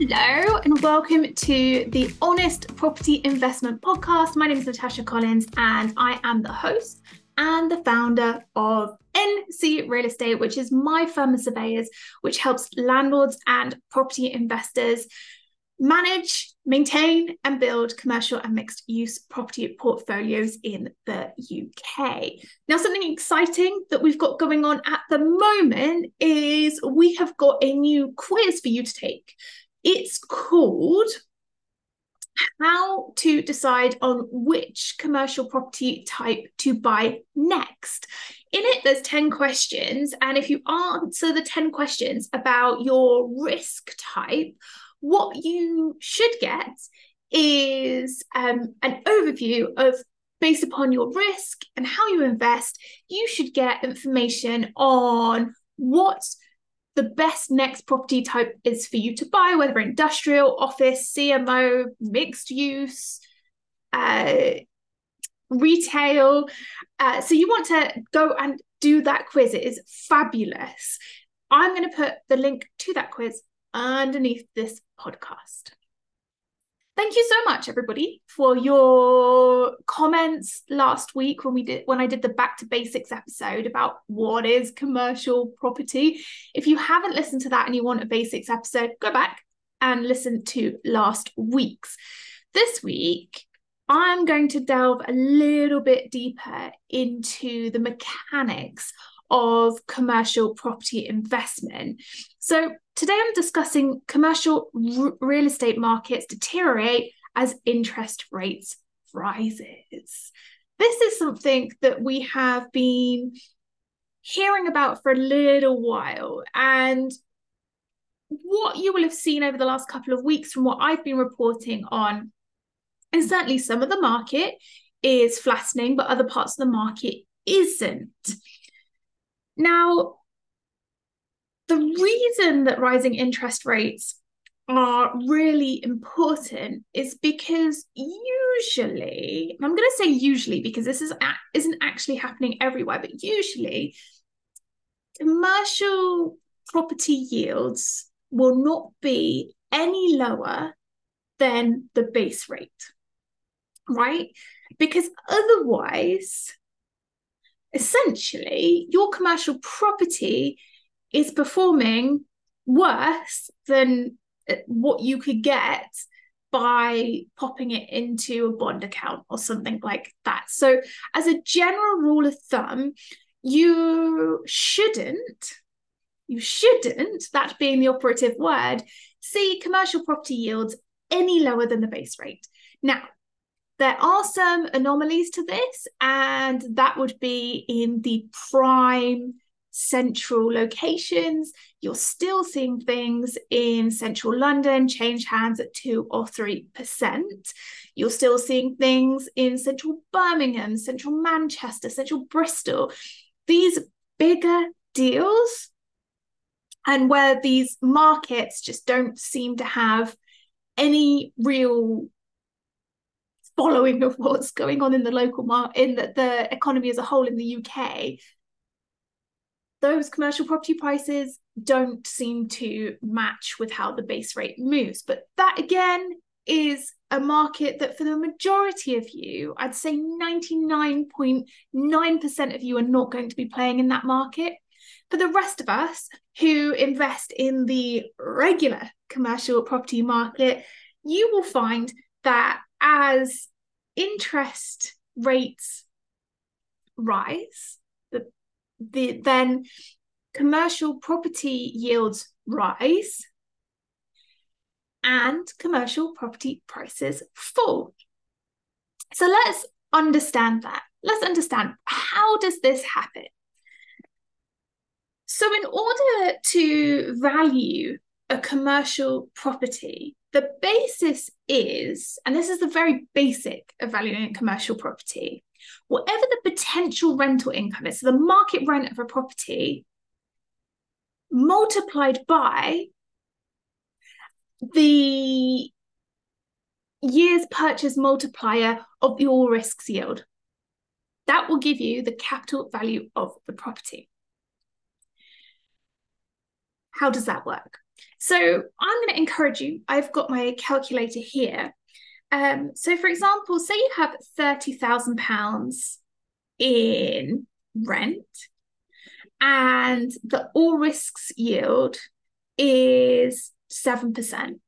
Hello, and welcome to the Honest Property Investment Podcast. My name is Natasha Collins, and I am the host and the founder of NC Real Estate, which is my firm of surveyors, which helps landlords and property investors manage, maintain, and build commercial and mixed use property portfolios in the UK. Now, something exciting that we've got going on at the moment is we have got a new quiz for you to take. It's called How to Decide on Which Commercial Property Type to Buy Next. In it, there's 10 questions. And if you answer the 10 questions about your risk type, what you should get is um, an overview of based upon your risk and how you invest, you should get information on what the best next property type is for you to buy, whether industrial, office, CMO, mixed use, uh, retail. Uh, so you want to go and do that quiz. It is fabulous. I'm going to put the link to that quiz underneath this podcast. Thank you so much, everybody, for your comments last week when we did when I did the back to basics episode about what is commercial property. If you haven't listened to that and you want a basics episode, go back and listen to last week's. This week, I'm going to delve a little bit deeper into the mechanics of commercial property investment. So, today I'm discussing commercial r- real estate markets deteriorate as interest rates rises. This is something that we have been hearing about for a little while and what you will have seen over the last couple of weeks from what I've been reporting on is certainly some of the market is flattening, but other parts of the market isn't. Now, the reason that rising interest rates are really important is because usually i'm going to say usually because this is isn't actually happening everywhere but usually commercial property yields will not be any lower than the base rate right? Because otherwise essentially your commercial property is performing worse than uh, what you could get by popping it into a bond account or something like that. So, as a general rule of thumb, you shouldn't, you shouldn't, that being the operative word, see commercial property yields any lower than the base rate. Now, there are some anomalies to this, and that would be in the prime central locations. You're still seeing things in central London change hands at 2 or 3%. You're still seeing things in central Birmingham, central Manchester, central Bristol. These bigger deals, and where these markets just don't seem to have any real following of what's going on in the local market, in the, the economy as a whole in the UK, those commercial property prices don't seem to match with how the base rate moves. But that again is a market that for the majority of you, I'd say 99.9% of you are not going to be playing in that market. For the rest of us who invest in the regular commercial property market, you will find that as interest rates rise, the, the, then commercial property yields rise and commercial property prices fall. So let's understand that. Let's understand how does this happen? So in order to value a commercial property, the basis is, and this is the very basic of valuing commercial property, whatever the potential rental income is, so the market rent of a property multiplied by the year's purchase multiplier of all risks yield. That will give you the capital value of the property. How does that work? So I'm going to encourage you. I've got my calculator here. Um, so, for example, say you have £30,000 in rent and the all risks yield is 7%.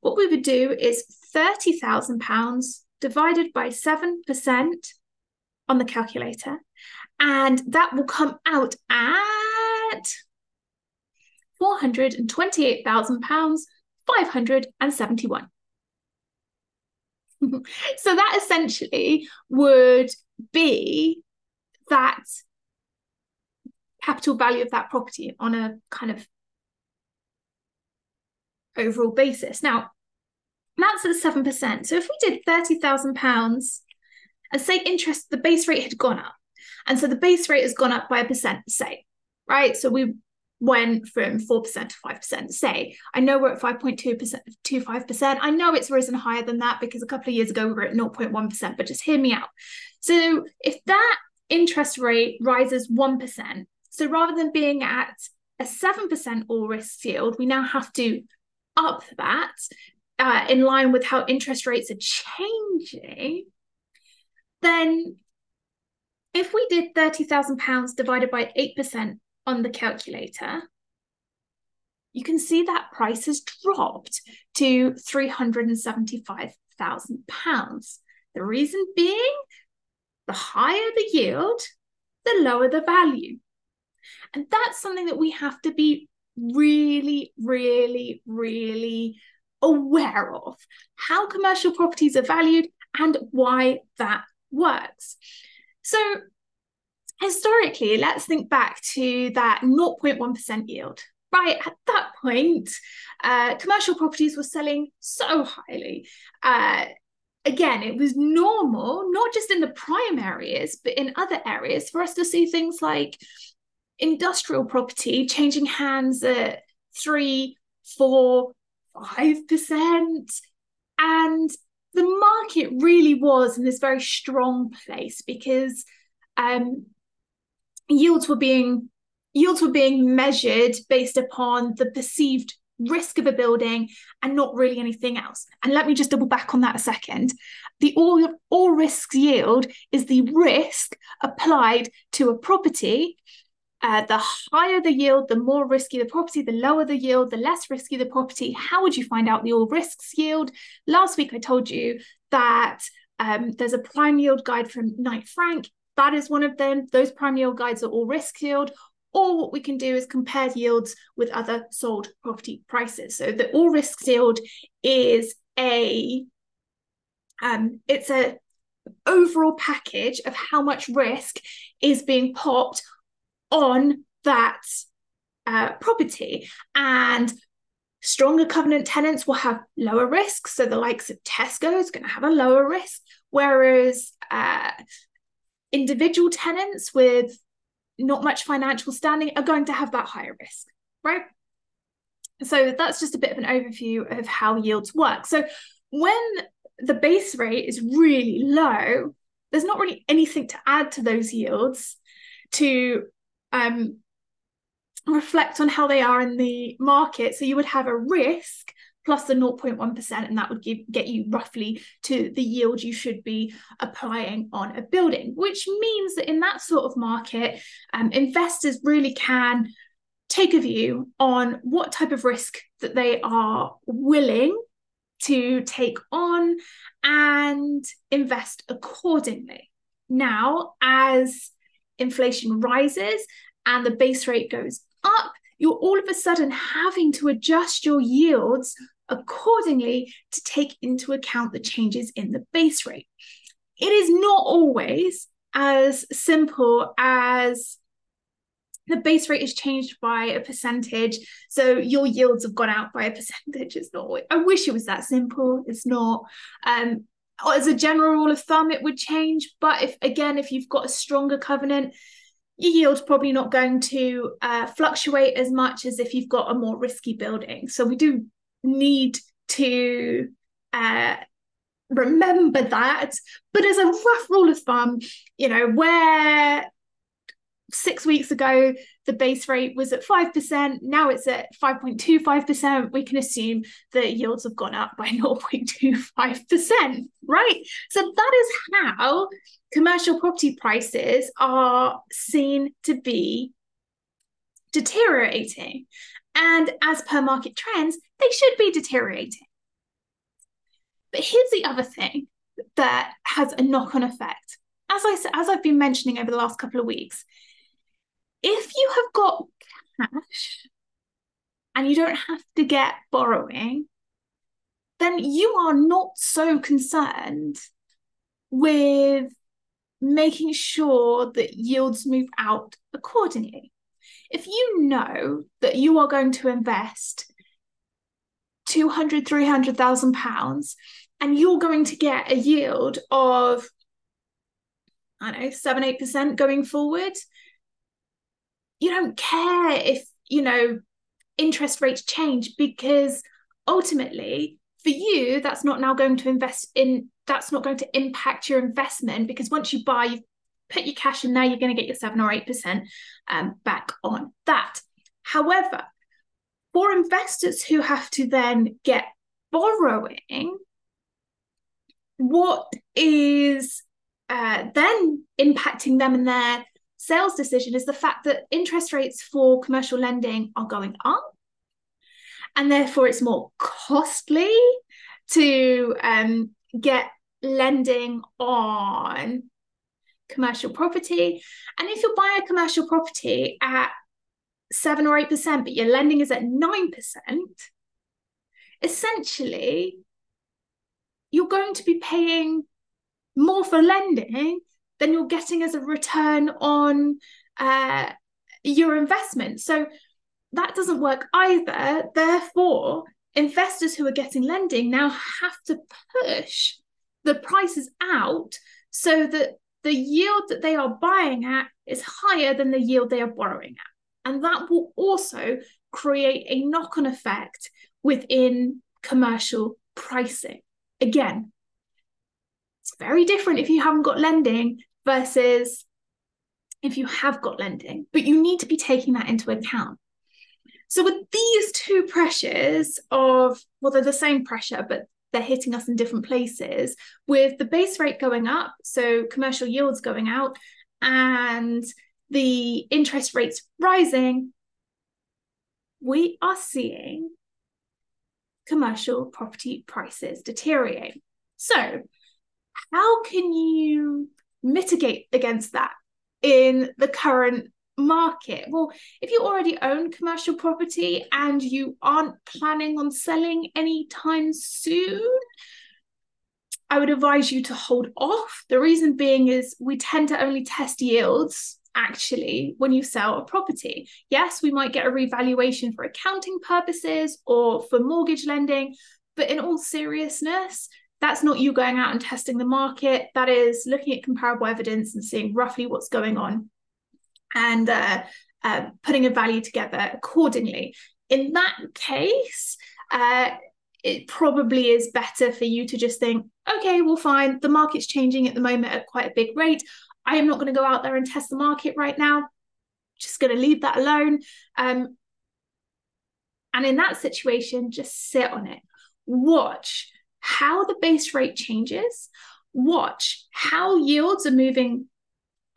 What we would do is £30,000 divided by 7% on the calculator, and that will come out at £428,000, 571. so that essentially would be that capital value of that property on a kind of overall basis. Now, that's at 7%. So if we did £30,000 and uh, say interest, the base rate had gone up. And so the base rate has gone up by a percent, say, right? So we went from 4% to 5%. Say, I know we're at 5.2%, 25%. I know it's risen higher than that because a couple of years ago we were at 0.1%, but just hear me out. So if that interest rate rises 1%, so rather than being at a 7% all risk yield, we now have to up that uh, in line with how interest rates are changing, then if we did £30,000 divided by 8% on the calculator, you can see that price has dropped to £375,000. The reason being, the higher the yield, the lower the value. And that's something that we have to be really, really, really aware of how commercial properties are valued and why that works. So, historically, let's think back to that 0.1% yield. Right at that point, uh, commercial properties were selling so highly. Uh, again, it was normal, not just in the prime areas, but in other areas, for us to see things like industrial property changing hands at three, four, five percent. And the market really was in this very strong place because um, yields were being yields were being measured based upon the perceived risk of a building and not really anything else. And let me just double back on that a second. The all, all risks yield is the risk applied to a property uh, the higher the yield, the more risky the property, the lower the yield, the less risky the property. How would you find out the all risks yield? Last week, I told you that um, there's a prime yield guide from Knight Frank. That is one of them. Those prime yield guides are all risk yield. Or what we can do is compare yields with other sold property prices. So the all risk yield is a um, it's a overall package of how much risk is being popped on that uh, property. And stronger covenant tenants will have lower risk. So the likes of Tesco is going to have a lower risk, whereas uh, individual tenants with not much financial standing are going to have that higher risk, right? So that's just a bit of an overview of how yields work. So when the base rate is really low, there's not really anything to add to those yields to um, reflect on how they are in the market. So you would have a risk plus the 0.1%, and that would give, get you roughly to the yield you should be applying on a building, which means that in that sort of market, um, investors really can take a view on what type of risk that they are willing to take on and invest accordingly. Now, as inflation rises and the base rate goes up, you're all of a sudden having to adjust your yields accordingly to take into account the changes in the base rate. It is not always as simple as the base rate is changed by a percentage so your yields have gone out by a percentage. It's not i wish it was that simple. It's not. Um as a general rule of thumb it would change but if again if you've got a stronger covenant your yield's probably not going to uh, fluctuate as much as if you've got a more risky building. So we do need to uh, remember that. But as a rough rule of thumb you know where six weeks ago, the base rate was at 5%. Now it's at 5.25%. We can assume that yields have gone up by 0.25%, right? So that is how commercial property prices are seen to be deteriorating. And as per market trends, they should be deteriorating. But here's the other thing that has a knock-on effect. As I as I've been mentioning over the last couple of weeks, if you have got cash and you don't have to get borrowing, then you are not so concerned with making sure that yields move out accordingly. If you know that you are going to invest 200, 300,000 pounds and you're going to get a yield of, I don't know, seven, 8% going forward, you don't care if, you know, interest rates change because ultimately for you, that's not now going to invest in, that's not going to impact your investment because once you buy, you've put your cash in there, you're going to get your seven or 8% um, back on that. However, for investors who have to then get borrowing, what is uh, then impacting them and their sales decision is the fact that interest rates for commercial lending are going up. And therefore, it's more costly to um, get lending on commercial property. And if you buy a commercial property at seven or 8%, but your lending is at 9%, essentially, you're going to be paying more for lending than you're getting as a return on uh, your investment. So that doesn't work either. Therefore, investors who are getting lending now have to push the prices out so that the yield that they are buying at is higher than the yield they are borrowing at. And that will also create a knock on effect within commercial pricing. Again, it's very different if you haven't got lending versus if you have got lending, but you need to be taking that into account. So, with these two pressures of, well, they're the same pressure, but they're hitting us in different places, with the base rate going up, so commercial yields going out, and the interest rates rising, we are seeing commercial property prices deteriorate. So, how can you mitigate against that in the current market? Well, if you already own commercial property and you aren't planning on selling anytime soon, I would advise you to hold off. The reason being is we tend to only test yields actually when you sell a property. Yes, we might get a revaluation for accounting purposes or for mortgage lending, but in all seriousness, that's not you going out and testing the market. That is looking at comparable evidence and seeing roughly what's going on and uh, uh, putting a value together accordingly. In that case, uh, it probably is better for you to just think, okay, well, fine, the market's changing at the moment at quite a big rate. I am not going to go out there and test the market right now. Just going to leave that alone. Um, and in that situation, just sit on it. Watch how the base rate changes, watch how yields are moving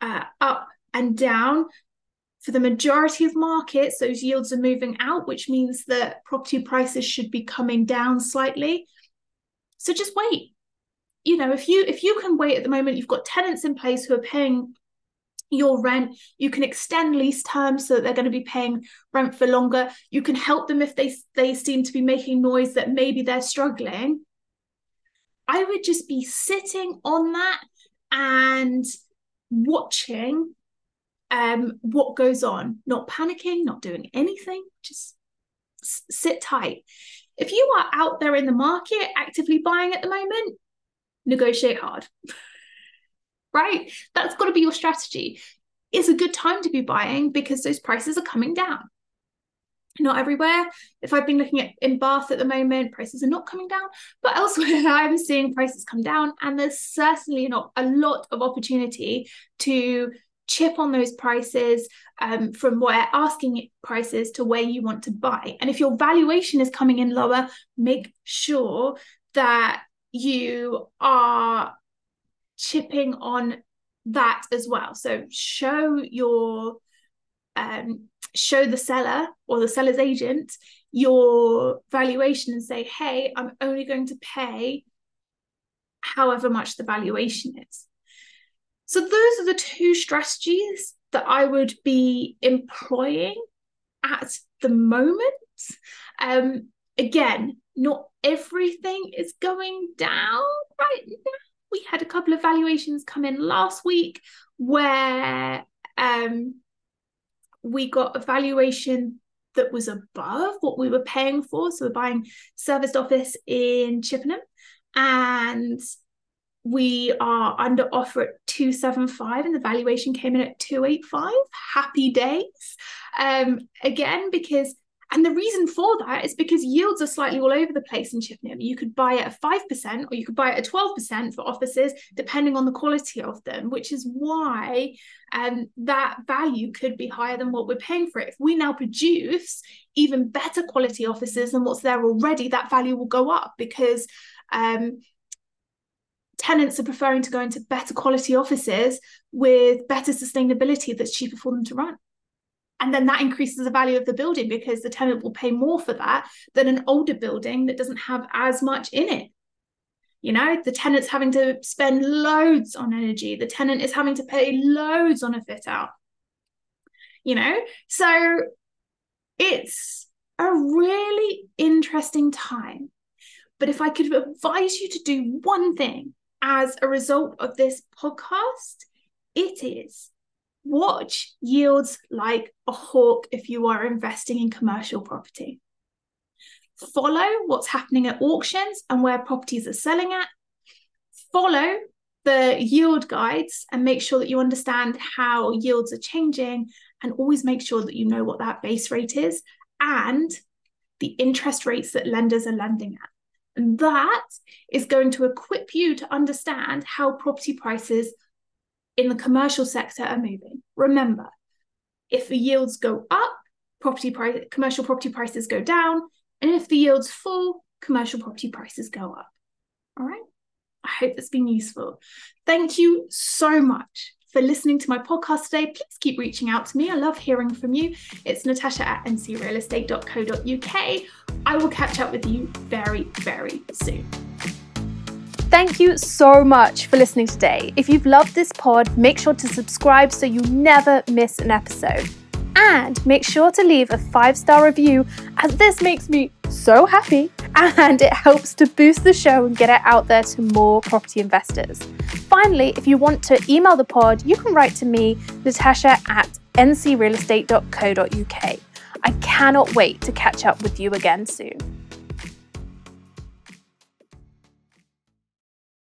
uh, up and down. For the majority of markets, those yields are moving out, which means that property prices should be coming down slightly. So just wait. You know, if you if you can wait at the moment, you've got tenants in place who are paying your rent you can extend lease terms so that they're going to be paying rent for longer you can help them if they they seem to be making noise that maybe they're struggling I would just be sitting on that and watching um, what goes on, not panicking, not doing anything, just s- sit tight. If you are out there in the market actively buying at the moment, negotiate hard. right? That's got to be your strategy. It's a good time to be buying because those prices are coming down not everywhere. If I've been looking at in Bath at the moment, prices are not coming down, but elsewhere I'm seeing prices come down, and there's certainly not a lot of opportunity to chip on those prices um, from where asking prices to where you want to buy. And if your valuation is coming in lower, make sure that you are chipping on that as well. So show your um, show the seller or the seller's agent your valuation and say, hey, I'm only going to pay however much the valuation is. So those are the two strategies that I would be employing at the moment. Um, again, not everything is going down right now. We had a couple of valuations come in last week where um, we got a valuation that was above what we were paying for. So we're buying serviced office in Chippenham and we are under offer at 275 and the valuation came in at 285 happy days um again because and the reason for that is because yields are slightly all over the place in Chippenham. You could buy it at 5% or you could buy it at 12% for offices, depending on the quality of them, which is why um, that value could be higher than what we're paying for it. If we now produce even better quality offices than what's there already, that value will go up because um, tenants are preferring to go into better quality offices with better sustainability that's cheaper for them to run. And then that increases the value of the building because the tenant will pay more for that than an older building that doesn't have as much in it. You know, the tenant's having to spend loads on energy, the tenant is having to pay loads on a fit out. You know, so it's a really interesting time. But if I could advise you to do one thing as a result of this podcast, it is watch yields like a hawk if you are investing in commercial property. Follow what's happening at auctions and where properties are selling at. Follow the yield guides and make sure that you understand how yields are changing and always make sure that you know what that base rate is and the interest rates that lenders are lending at. And that is going to equip you to understand how property prices in the commercial sector are moving. Remember, if the yields go up, property price, commercial property prices go down, and if the yields fall, commercial property prices go up. All right. I hope that's been useful. Thank you so much for listening to my podcast today. Please keep reaching out to me. I love hearing from you. It's natasha at ncrealestate.co.uk. I will catch up with you very, very soon. Thank you so much for listening today. If you've loved this pod, make sure to subscribe so you never miss an episode. And make sure to leave a five star review, as this makes me so happy and it helps to boost the show and get it out there to more property investors. Finally, if you want to email the pod, you can write to me, Natasha at ncrealestate.co.uk. I cannot wait to catch up with you again soon.